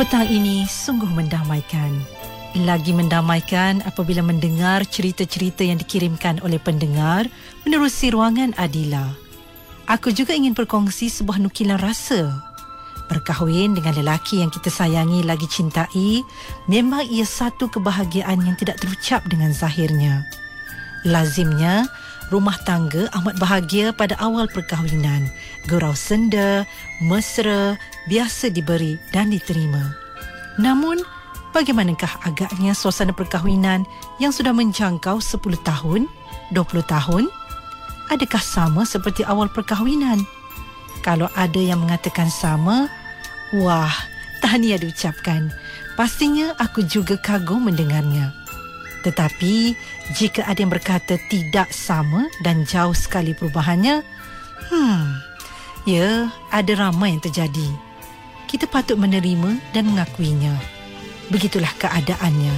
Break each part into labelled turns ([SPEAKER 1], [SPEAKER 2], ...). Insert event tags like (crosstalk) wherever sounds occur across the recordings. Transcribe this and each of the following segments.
[SPEAKER 1] Petang ini sungguh mendamaikan. Lagi mendamaikan apabila mendengar cerita-cerita yang dikirimkan oleh pendengar menerusi ruangan Adila. Aku juga ingin berkongsi sebuah nukilan rasa. Berkahwin dengan lelaki yang kita sayangi lagi cintai memang ia satu kebahagiaan yang tidak terucap dengan zahirnya. Lazimnya, rumah tangga amat bahagia pada awal perkahwinan. Gurau senda, mesra, biasa diberi dan diterima. Namun, bagaimanakah agaknya suasana perkahwinan yang sudah menjangkau 10 tahun, 20 tahun? Adakah sama seperti awal perkahwinan? Kalau ada yang mengatakan sama, wah, tahniah diucapkan. Pastinya aku juga kagum mendengarnya. Tetapi jika ada yang berkata tidak sama dan jauh sekali perubahannya, hmm, ya, ada ramai yang terjadi. Kita patut menerima dan mengakuinya. Begitulah keadaannya.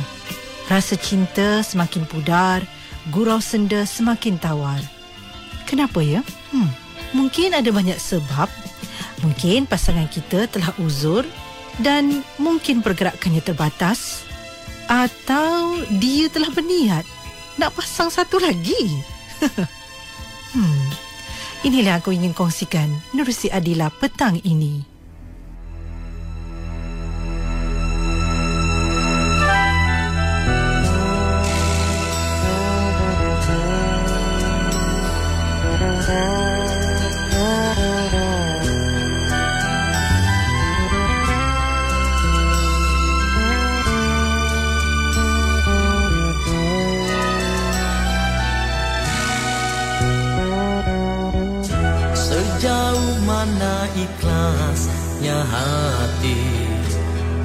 [SPEAKER 1] Rasa cinta semakin pudar, gurau senda semakin tawar. Kenapa ya? Hmm, mungkin ada banyak sebab. Mungkin pasangan kita telah uzur dan mungkin pergerakannya terbatas atau dia telah berniat nak pasang satu lagi. (laughs) hmm. Inilah aku ingin kongsikan Nurusi Adila petang ini.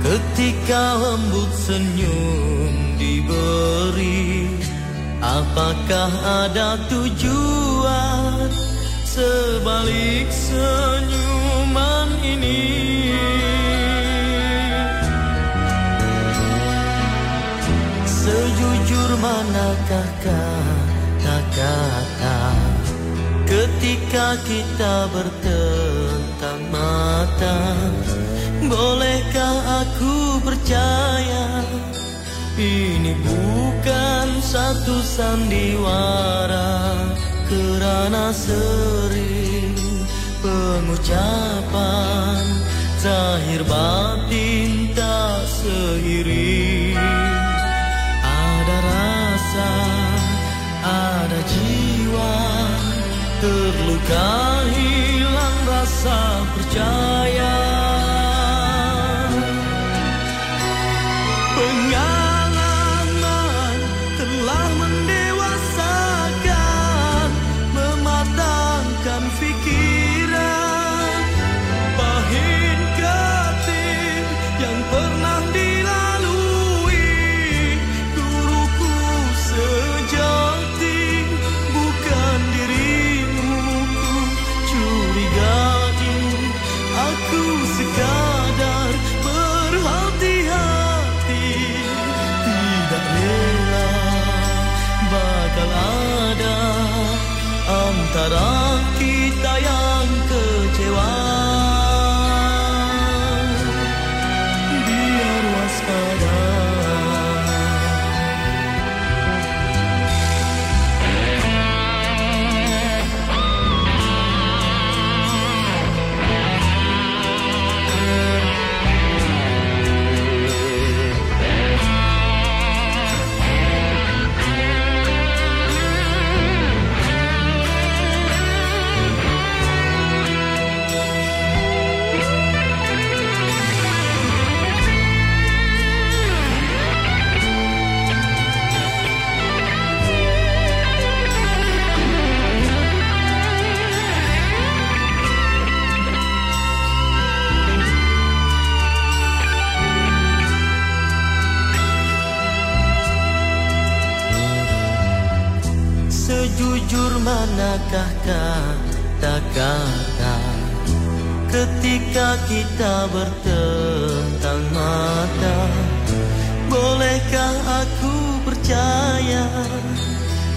[SPEAKER 2] Ketika lembut senyum diberi? Apakah ada tujuan Sebalik senyuman ini? Sejujur manakah kata-kata Ketika kita bertentang mata Bolehkah aku percaya Ini bukan satu sandiwara Kerana sering pengucapan Zahir batin tak seiring? Ada rasa, ada jiwa Terluka hilang rasa percaya manakah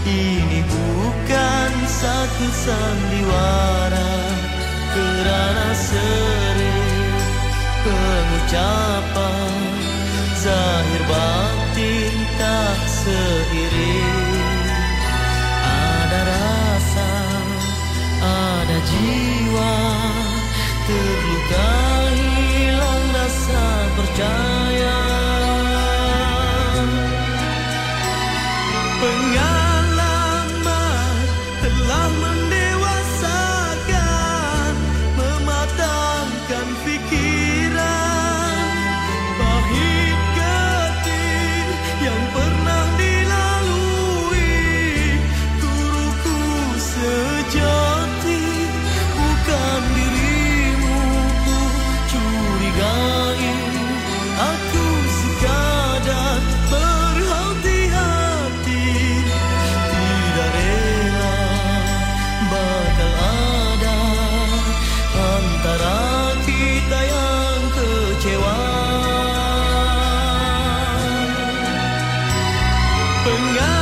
[SPEAKER 2] Ini bukan satu sandiwara Kerana sering pengucapan. Zahir batin tak seiring. Ada rasa, ada jiwa. Terluka hilang rasa percaya Pengalaman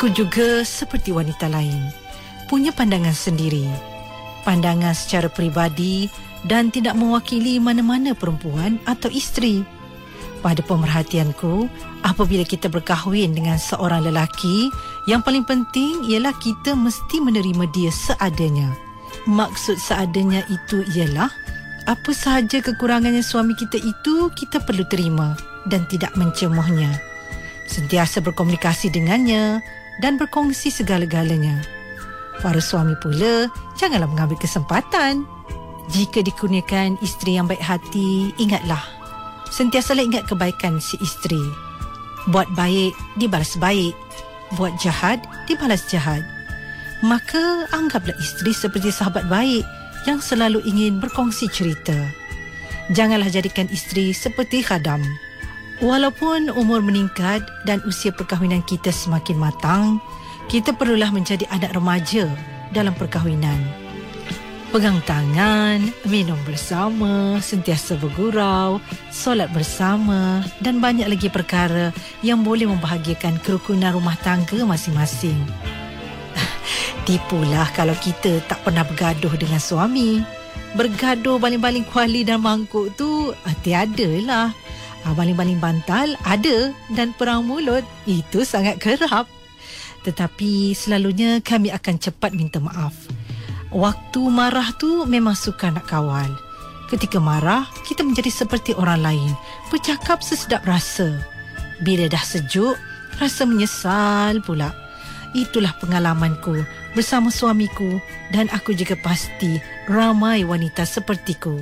[SPEAKER 2] Aku
[SPEAKER 1] juga seperti wanita lain, punya pandangan sendiri. Pandangan secara peribadi dan tidak mewakili mana-mana perempuan atau isteri. Pada pemerhatianku, apabila kita berkahwin dengan seorang lelaki, yang paling penting ialah kita mesti menerima dia seadanya. Maksud seadanya itu ialah apa sahaja kekurangannya suami kita itu kita perlu terima dan tidak mencemuhnya. Sentiasa berkomunikasi dengannya dan berkongsi segala-galanya. Para suami pula janganlah mengambil kesempatan. Jika dikurniakan isteri yang baik hati, ingatlah. Sentiasalah ingat kebaikan si isteri. Buat baik, dibalas baik. Buat jahat, dibalas jahat. Maka anggaplah isteri seperti sahabat baik yang selalu ingin berkongsi cerita. Janganlah jadikan isteri seperti khadam. Walaupun umur meningkat dan usia perkahwinan kita semakin matang, kita perlulah menjadi anak remaja dalam perkahwinan. Pegang tangan, minum bersama, sentiasa bergurau, solat bersama dan banyak lagi perkara yang boleh membahagiakan kerukunan rumah tangga masing-masing. (laughs) Tipulah kalau kita tak pernah bergaduh dengan suami. Bergaduh baling-baling kuali dan mangkuk tu tiada lah. Ah, Baling-baling bantal ada dan perang mulut itu sangat kerap. Tetapi selalunya kami akan cepat minta maaf. Waktu marah tu memang suka nak kawal. Ketika marah, kita menjadi seperti orang lain. Bercakap sesedap rasa. Bila dah sejuk, rasa menyesal pula. Itulah pengalamanku bersama suamiku dan aku juga pasti ramai wanita sepertiku.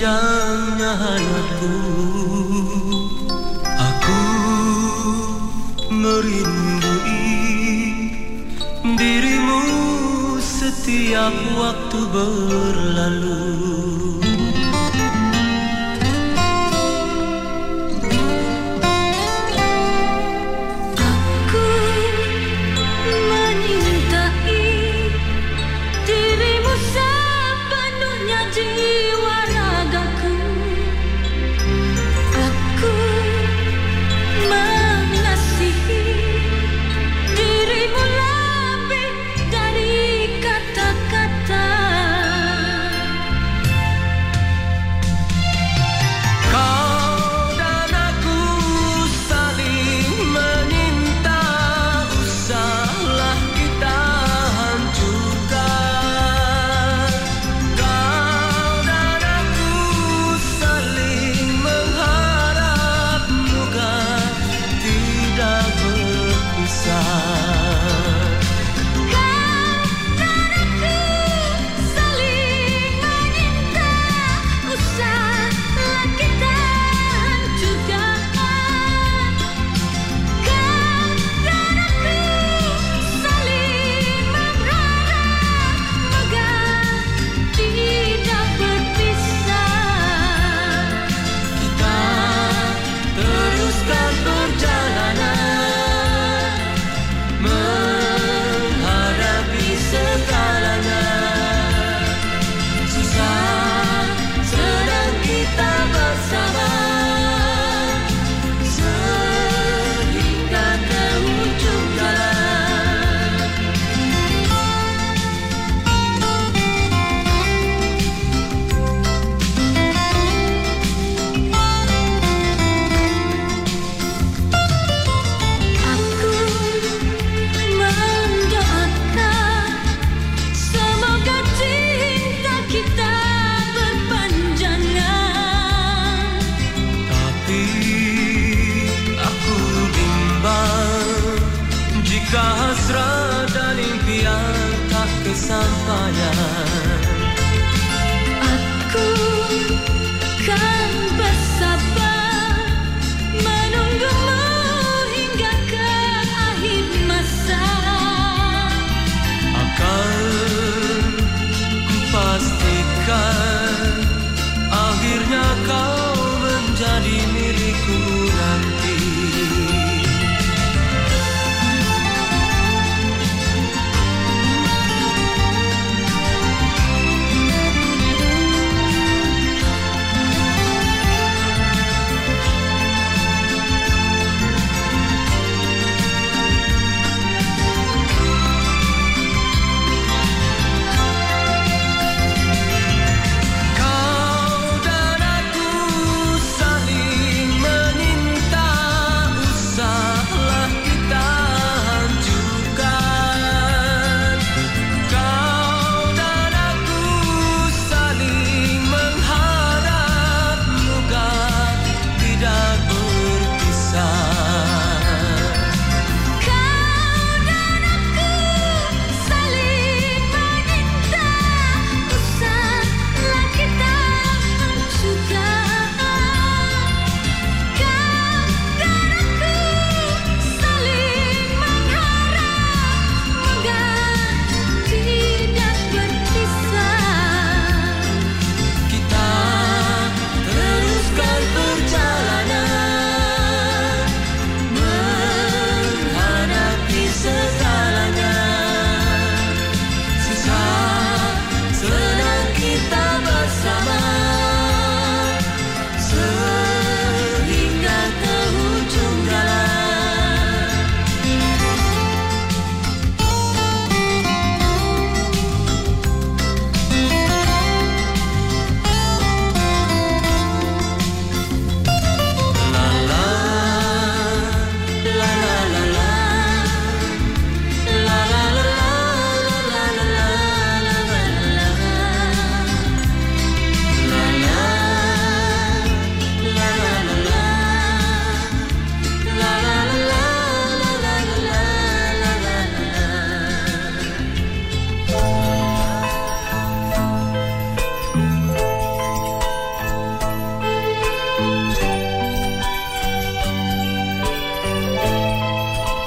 [SPEAKER 2] Sepanjangnya hayatku Aku merindui dirimu setiap waktu berlalu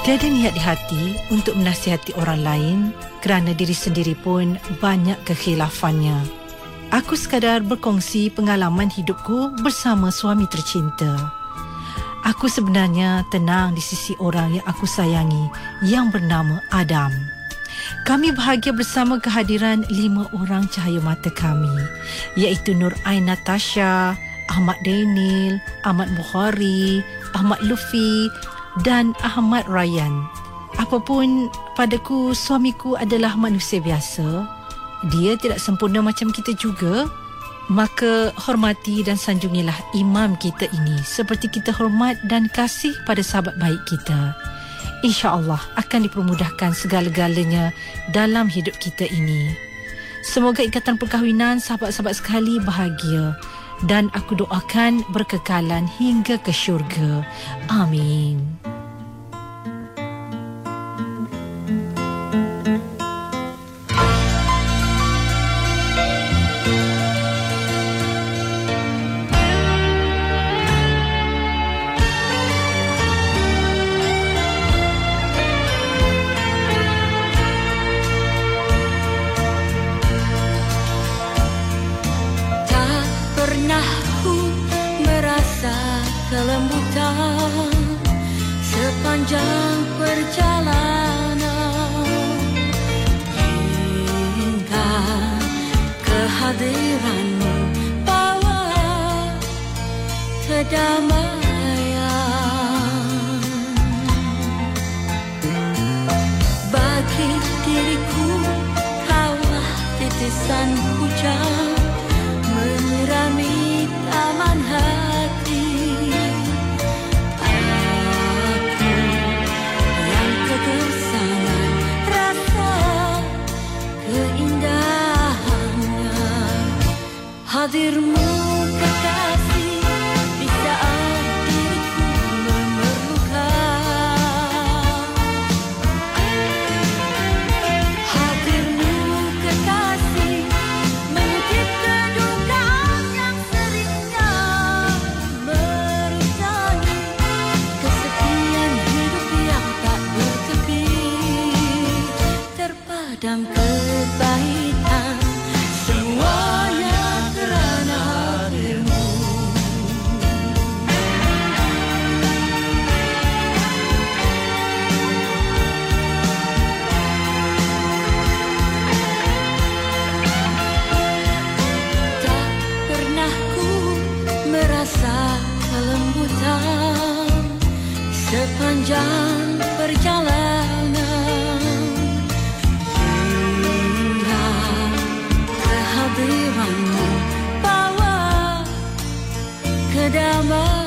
[SPEAKER 1] Tiada niat di hati untuk menasihati orang lain kerana diri sendiri pun banyak kekhilafannya. Aku sekadar berkongsi pengalaman hidupku bersama suami tercinta. Aku sebenarnya tenang di sisi orang yang aku sayangi yang bernama Adam. Kami bahagia bersama kehadiran lima orang cahaya mata kami iaitu Nur Ain Natasha, Ahmad Daniel, Ahmad Bukhari, Ahmad Lufi dan Ahmad Ryan. Apapun padaku suamiku adalah manusia biasa. Dia tidak sempurna macam kita juga. Maka hormati dan sanjungilah imam kita ini seperti kita hormat dan kasih pada sahabat baik kita. InsyaAllah akan dipermudahkan segala-galanya dalam hidup kita ini. Semoga ikatan perkahwinan sahabat-sahabat sekali bahagia dan aku doakan berkekalan hingga ke syurga. Amin.
[SPEAKER 3] Titisan hujan menyirami taman hati. Aku yang kegersangan rasa keindahannya. Hadirmu my